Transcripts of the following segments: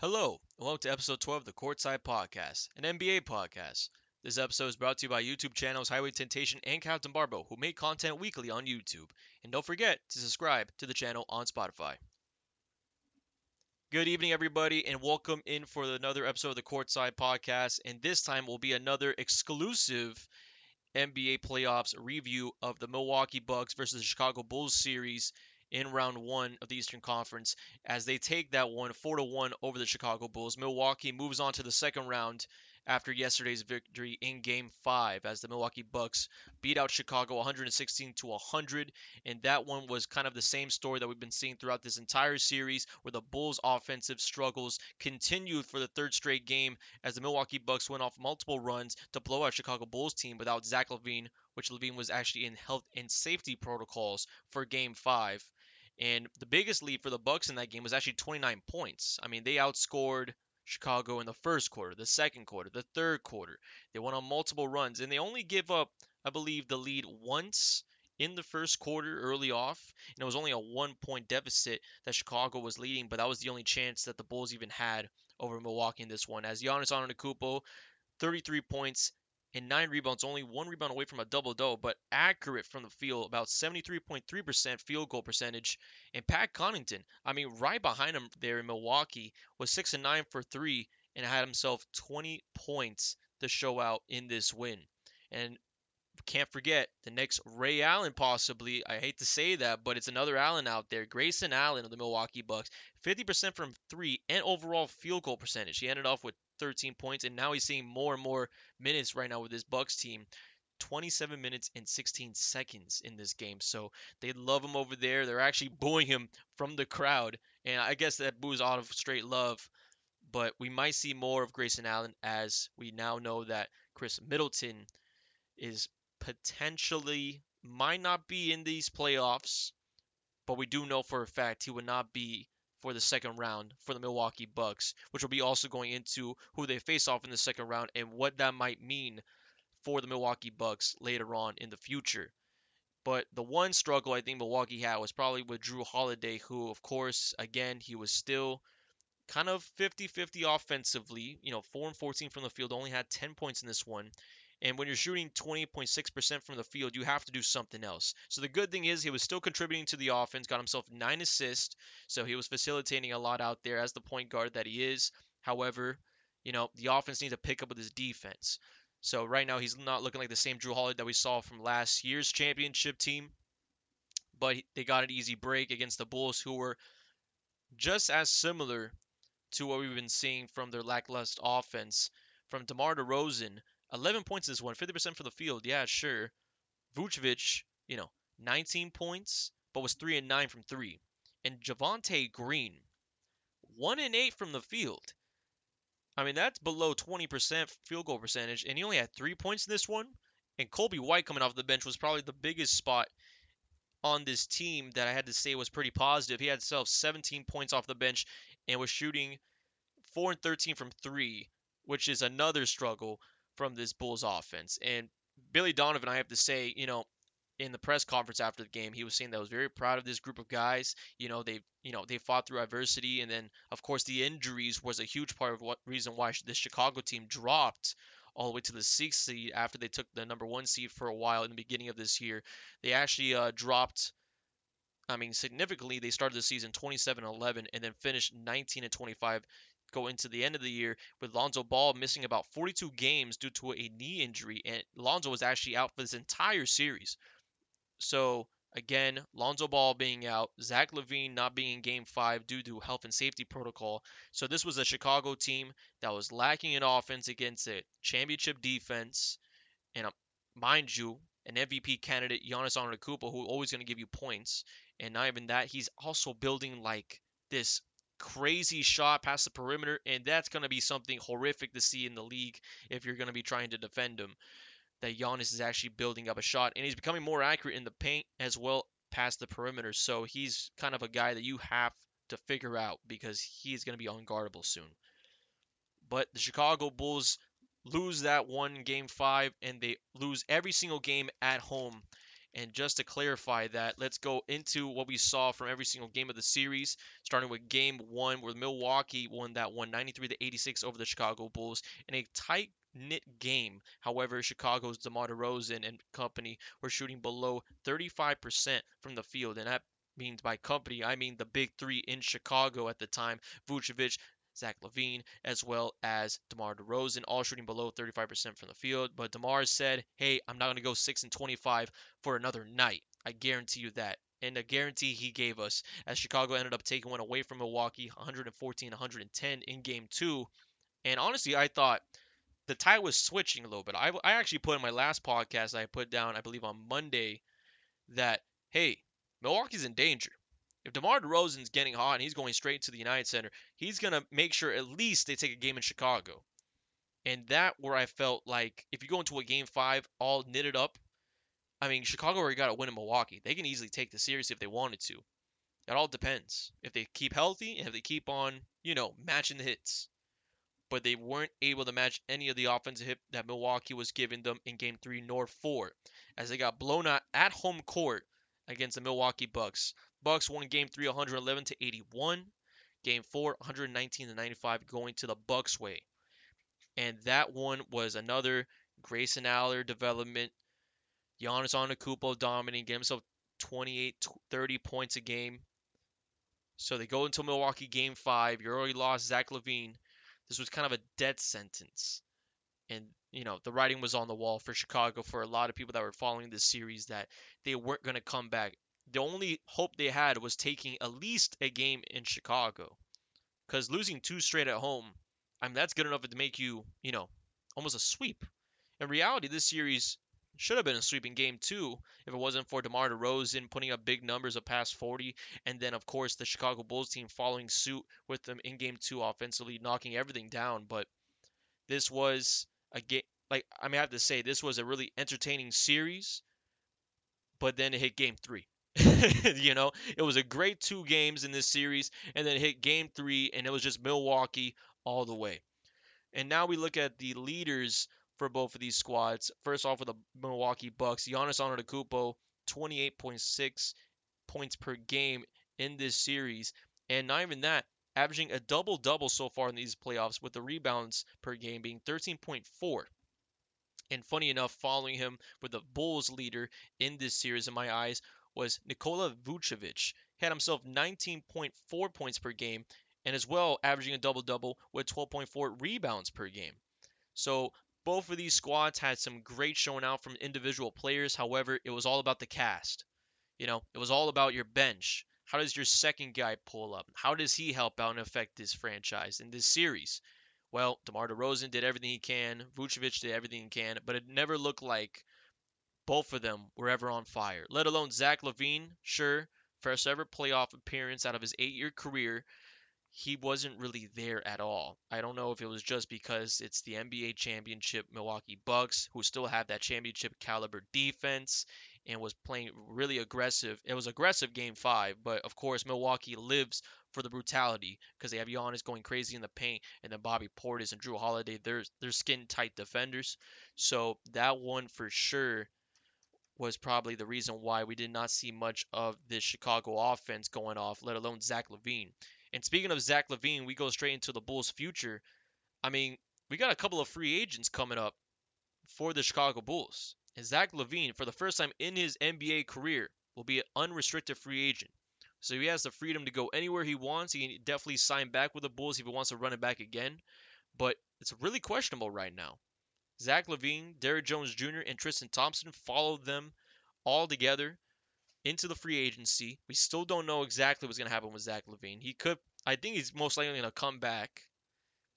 Hello, and welcome to episode 12 of the Courtside Podcast, an NBA podcast. This episode is brought to you by YouTube channels Highway Temptation and Captain Barbo, who make content weekly on YouTube. And don't forget to subscribe to the channel on Spotify. Good evening, everybody, and welcome in for another episode of the Courtside Podcast. And this time will be another exclusive NBA playoffs review of the Milwaukee Bucks versus the Chicago Bulls series in round one of the Eastern Conference as they take that one four to one over the Chicago Bulls. Milwaukee moves on to the second round after yesterday's victory in game five as the Milwaukee Bucks beat out Chicago 116 to 100. And that one was kind of the same story that we've been seeing throughout this entire series where the Bulls offensive struggles continued for the third straight game as the Milwaukee Bucks went off multiple runs to blow out Chicago Bulls team without Zach LaVine which LaVine was actually in health and safety protocols for game five. And the biggest lead for the Bucks in that game was actually 29 points. I mean, they outscored Chicago in the first quarter, the second quarter, the third quarter. They went on multiple runs, and they only give up, I believe, the lead once in the first quarter early off. And it was only a one point deficit that Chicago was leading, but that was the only chance that the Bulls even had over Milwaukee in this one. As Giannis Antetokounmpo, 33 points, and nine rebounds, only one rebound away from a double double, but accurate from the field, about 73.3% field goal percentage. And Pat Connaughton, I mean, right behind him there in Milwaukee, was six and nine for three and had himself 20 points to show out in this win. And can't forget the next Ray Allen, possibly. I hate to say that, but it's another Allen out there. Grayson Allen of the Milwaukee Bucks, 50% from three and overall field goal percentage. He ended off with 13 points, and now he's seeing more and more minutes right now with this Bucks team. 27 minutes and 16 seconds in this game. So they love him over there. They're actually booing him from the crowd. And I guess that boo's out of straight love. But we might see more of Grayson Allen as we now know that Khris Middleton is potentially might not be in these playoffs, but we do know for a fact he would not be for the second round for the Milwaukee Bucks, which will be also going into who they face off in the second round and what that might mean for the Milwaukee Bucks later on in the future. But the one struggle I think Milwaukee had was probably with Jrue Holiday, who, of course, again, he was still kind of 50 50 offensively. You know, 4 and 14 from the field, only had 10 points in this one. And when you're shooting 20.6% from the field, you have to do something else. So the good thing is he was still contributing to the offense, got himself nine assists. So he was facilitating a lot out there as the point guard that he is. However, you know, the offense needs to pick up with his defense. So right now he's not looking like the same Jrue Holiday that we saw from last year's championship team. But they got an easy break against the Bulls, who were just as similar to what we've been seeing from their lackluster offense. From DeMar DeRozan, 11 points this one, 50% for the field. Yeah, sure. Vucevic, you know, 19 points, but was 3 and 9 from 3. And Javonte Green, 1 and 8 from the field. I mean, that's below 20% field goal percentage, and he only had 3 points in this one. And Coby White coming off the bench was probably the biggest spot on this team that I had to say was pretty positive. He had himself 17 points off the bench and was shooting 4 and 13 from 3, which is another struggle from this Bulls offense. And Billy Donovan, I have to say, you know, in the press conference after the game, he was saying that was very proud of this group of guys. You know, they you know they fought through adversity, and then of course the injuries was a huge part of what reason why the Chicago team dropped all the way to the sixth seed after they took the number one seed for a while in the beginning of this year. They actually uh, dropped. I mean, significantly, they started the season 27-11 and then finished 19 and 25 go into the end of the year with Lonzo Ball missing about 42 games due to a knee injury, and Lonzo was actually out for this entire series. So again, Lonzo Ball being out, Zach LaVine not being in Game Five due to health and safety protocol. So this was a Chicago team that was lacking in offense against a championship defense, and uh, mind you, an MVP candidate, Giannis Antetokounmpo, who always going to give you points. And not even that, he's also building like this crazy shot past the perimeter, and that's going to be something horrific to see in the league if you're going to be trying to defend him. That Giannis is actually building up a shot, and he's becoming more accurate in the paint as well past the perimeter. So he's kind of a guy that you have to figure out because he's going to be unguardable soon. But the Chicago Bulls lose that one game five, and they lose every single game at home And just to clarify that, let's go into what we saw from every single game of the series, starting with game one, where Milwaukee won that one 93 to 86 over the Chicago Bulls in a tight knit game. However, Chicago's DeMar DeRozan and company were shooting below 35% from the field, and that means by company, I mean the big three in Chicago at the time Vucevic, Zach LaVine, as well as DeMar DeRozan, all shooting below 35% from the field. But DeMar said, hey, I'm not going to go 6 and 25 for another night. I guarantee you that. And a guarantee he gave us as Chicago ended up taking one away from Milwaukee, 114 110 in game two. And honestly, I thought the tide was switching a little bit. I, I actually put in my last podcast, I put down, I believe on Monday, that, hey, Milwaukee's in danger if DeMar DeRozan's getting hot and he's going straight to the United Center, he's going to make sure at least they take a game in Chicago. And that where I felt like if you go into a game five all knitted up, I mean, Chicago already got a win in Milwaukee. They can easily take the series if they wanted to. It all depends. If they keep healthy and if they keep on, you know, matching the hits. But they weren't able to match any of the offensive hit that Milwaukee was giving them in game three nor four, as they got blown out at home court against the Milwaukee Bucks. Bucks won game 3 111 to 81. Game 4 119 to 95 going to the Bucks way. And that one was another Grayson Allen development. Giannis Antetokounmpo dominating, getting himself 28 30 points a game. So they go into Milwaukee game 5. You already lost Zach LaVine. This was kind of a death sentence. And you know, the writing was on the wall for Chicago for a lot of people that were following this series that they weren't going to come back the only hope they had was taking at least a game in Chicago. Because losing two straight at home, I mean, that's good enough to make you, you know, almost a sweep. In reality, this series should have been a sweeping game too if it wasn't for DeMar DeRozan putting up big numbers of past 40, and then of course the Chicago Bulls team following suit with them in game two offensively, knocking everything down. But this was a game, like I mean, I have to say this was a really entertaining series, but then it hit game three. you know, it was a great two games in this series, and then hit game three, and it was just Milwaukee all the way. And now we look at the leaders for both of these squads. First off, with the Milwaukee Bucks, Giannis Antetokounmpo, 28.6 points per game in this series, and not even that, averaging a double double so far in these playoffs, with the rebounds per game being 13.4. And funny enough, following him with the Bulls leader in this series, in my eyes, was Nikola Vucevic. He had himself 19.4 points per game and as well averaging a double double with 12.4 rebounds per game. So both of these squads had some great showing out from individual players. However, it was all about the cast. You know, it was all about your bench. How does your second guy pull up? How does he help out and affect this franchise in this series? Well, DeMar DeRozan did everything he can. Vucevic did everything he can, but it never looked like both of them were ever on fire, let alone Zach LaVine. Sure, first ever playoff appearance out of his eight year career, he wasn't really there at all. I don't know if it was just because it's the NBA championship Milwaukee Bucks, who still have that championship caliber defense and was playing really aggressive. It was aggressive game five, but of course Milwaukee lives for the brutality because they have Giannis going crazy in the paint, and then Bobby Portis and Jrue Holiday, they're they're skin tight defenders. So that one for sure was probably the reason why we did not see much of this Chicago offense going off, let alone Zach LaVine. And speaking of Zach LaVine, we go straight into the Bulls' future. I mean, we got a couple of free agents coming up for the Chicago Bulls. And Zach LaVine, for the first time in his NBA career, will be an unrestricted free agent. So he has the freedom to go anywhere he wants. He can definitely sign back with the Bulls if he wants to run it back again. But it's really questionable right now. Zach LaVine, Derrick Jones Jr., and Tristan Thompson followed them all together into the free agency. We still don't know exactly what's going to happen with Zach LaVine. He could, I think he's most likely going to come back.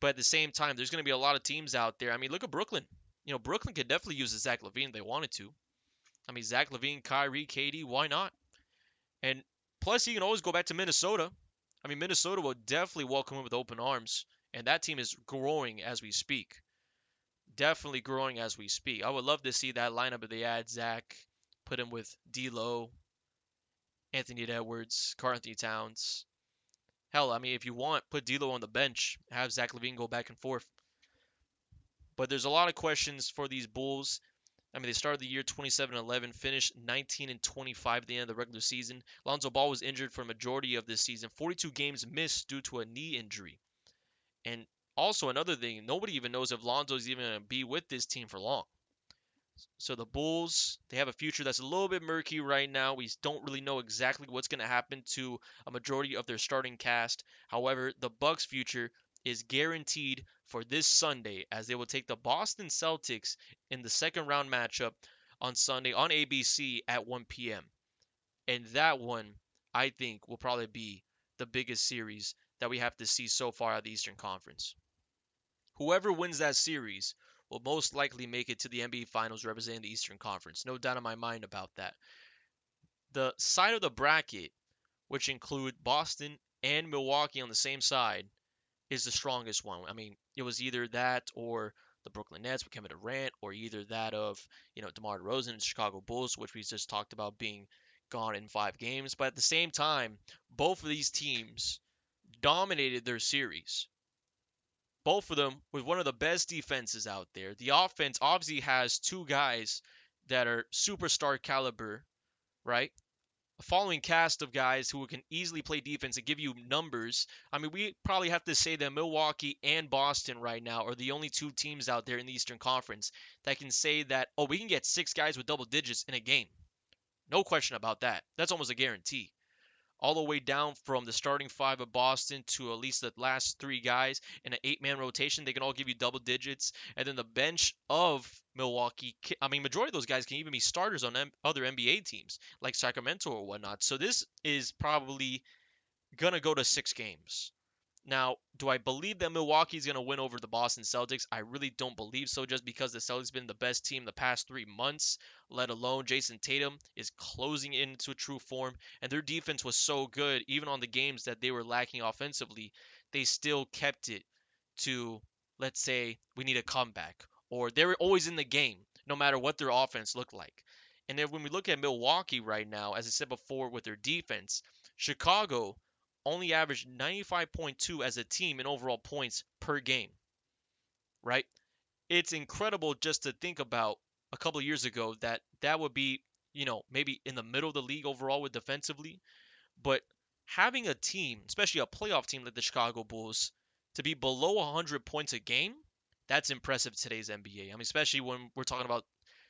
But at the same time, there's going to be a lot of teams out there. I mean, look at Brooklyn. You know, Brooklyn could definitely use a Zach LaVine if they wanted to. I mean, Zach LaVine, Kyrie, KD, why not? And plus, he can always go back to Minnesota. I mean, Minnesota will definitely welcome him with open arms. And that team is growing as we speak definitely growing as we speak. I would love to see that lineup if they add Zach, put him with D'Lo, Anthony Edwards, Karl-Anthony Towns. Hell, I mean, if you want, put D'Lo on the bench, have Zach LaVine go back and forth. But there's a lot of questions for these Bulls. I mean, they started the year 27-11, finished 19 and 25 at the end of the regular season. Lonzo Ball was injured for a majority of this season, 42 games missed due to a knee injury. And also another thing, nobody even knows if Lonzo's even going to be with this team for long. So the Bulls, they have a future that's a little bit murky right now. We don't really know exactly what's going to happen to a majority of their starting cast. However, the Bucks' future is guaranteed for this Sunday as they will take the Boston Celtics in the second round matchup on Sunday on ABC at 1 p.m. And that one, I think, will probably be the biggest series that we have to see so far of the Eastern Conference. Whoever wins that series will most likely make it to the NBA Finals representing the Eastern Conference. No doubt in my mind about that. The side of the bracket, which include Boston and Milwaukee on the same side, is the strongest one. I mean, it was either that or the Brooklyn Nets with Kevin Durant, or either that of you know DeMar DeRozan and Chicago Bulls, which we just talked about being gone in five games. But at the same time, both of these teams dominated their series both of them with one of the best defenses out there. The offense obviously has two guys that are superstar caliber, right? A following cast of guys who can easily play defense and give you numbers. I mean, we probably have to say that Milwaukee and Boston right now are the only two teams out there in the Eastern Conference that can say that, oh, we can get six guys with double digits in a game. No question about that. That's almost a guarantee all the way down from the starting five of Boston to at least the last three guys in an eight man rotation. They can all give you double digits. And then the bench of Milwaukee, I mean, majority of those guys can even be starters on M- other NBA teams like Sacramento or whatnot. So this is probably going to go to six games. Now, do I believe that Milwaukee is going to win over the Boston Celtics? I really don't believe so just because the Celtics have been the best team the past three months, let alone Jayson Tatum is closing into a true form. And their defense was so good, even on the games that they were lacking offensively, they still kept it to, let's say, we need a comeback. Or they were always in the game, no matter what their offense looked like. And then when we look at Milwaukee right now, as I said before, with their defense, Chicago only averaged 95.2 as a team in overall points per game. Right? It's incredible just to think about a couple years ago that that would be, you know, maybe in the middle of the league overall with defensively, but having a team, especially a playoff team like the Chicago Bulls, to be below 100 points a game, that's impressive today's NBA. I mean, especially when we're talking about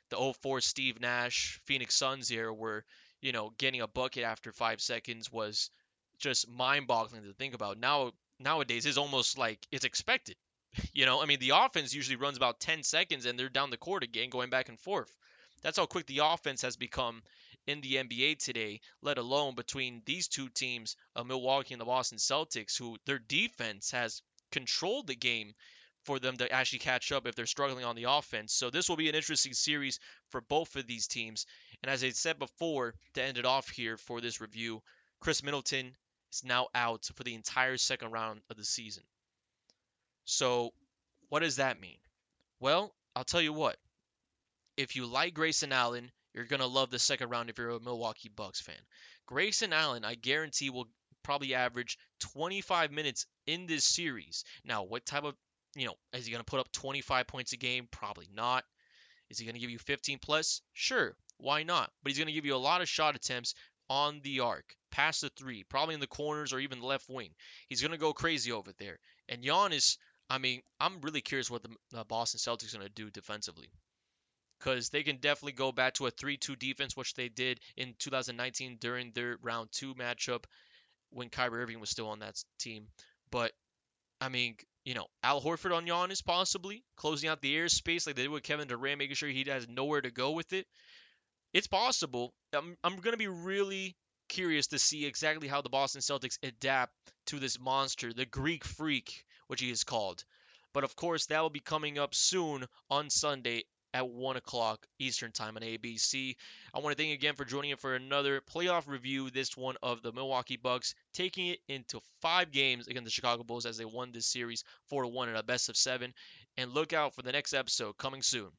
the 04 Steve Nash Phoenix Suns here, where you know getting a bucket after five seconds was just mind-boggling to think about. Now nowadays it's almost like it's expected. You know, I mean the offense usually runs about 10 seconds and they're down the court again going back and forth. That's how quick the offense has become in the NBA today, let alone between these two teams, uh, Milwaukee and the Boston Celtics, who their defense has controlled the game for them to actually catch up if they're struggling on the offense. So this will be an interesting series for both of these teams. And as I said before, to end it off here for this review, Khris Middleton is now out for the entire second round of the season. So, what does that mean? Well, I'll tell you what. If you like Grayson Allen, you're going to love the second round if you're a Milwaukee Bucks fan. Grayson Allen, I guarantee, will probably average 25 minutes in this series. Now, what type of, you know, is he going to put up 25 points a game? Probably not. Is he going to give you 15 plus? Sure. Why not? But he's going to give you a lot of shot attempts on the arc, past the three, probably in the corners or even left wing. He's going to go crazy over there. And Giannis, I mean, I'm really curious what the, the Boston Celtics are going to do defensively. Because they can definitely go back to a 3 2 defense, which they did in 2019 during their round two matchup when Kyrie Irving was still on that team. But, I mean, you know, Al Horford on Giannis possibly closing out the airspace like they did with Kevin Durant, making sure he has nowhere to go with it it's possible. I'm, I'm going to be really curious to see exactly how the Boston Celtics adapt to this monster, the Greek Freak, which he is called. But of course, that will be coming up soon on Sunday at 1 o'clock Eastern Time on ABC. I want to thank you again for joining in for another playoff review, this one of the Milwaukee Bucks, taking it into five games against the Chicago Bulls as they won this series 4 1 in a best of seven. And look out for the next episode coming soon.